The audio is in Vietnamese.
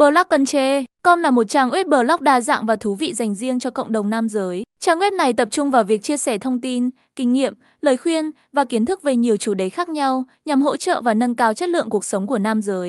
Blogconche.com là một trang web blog đa dạng và thú vị dành riêng cho cộng đồng nam giới. Trang web này tập trung vào việc chia sẻ thông tin, kinh nghiệm, lời khuyên và kiến thức về nhiều chủ đề khác nhau nhằm hỗ trợ và nâng cao chất lượng cuộc sống của nam giới.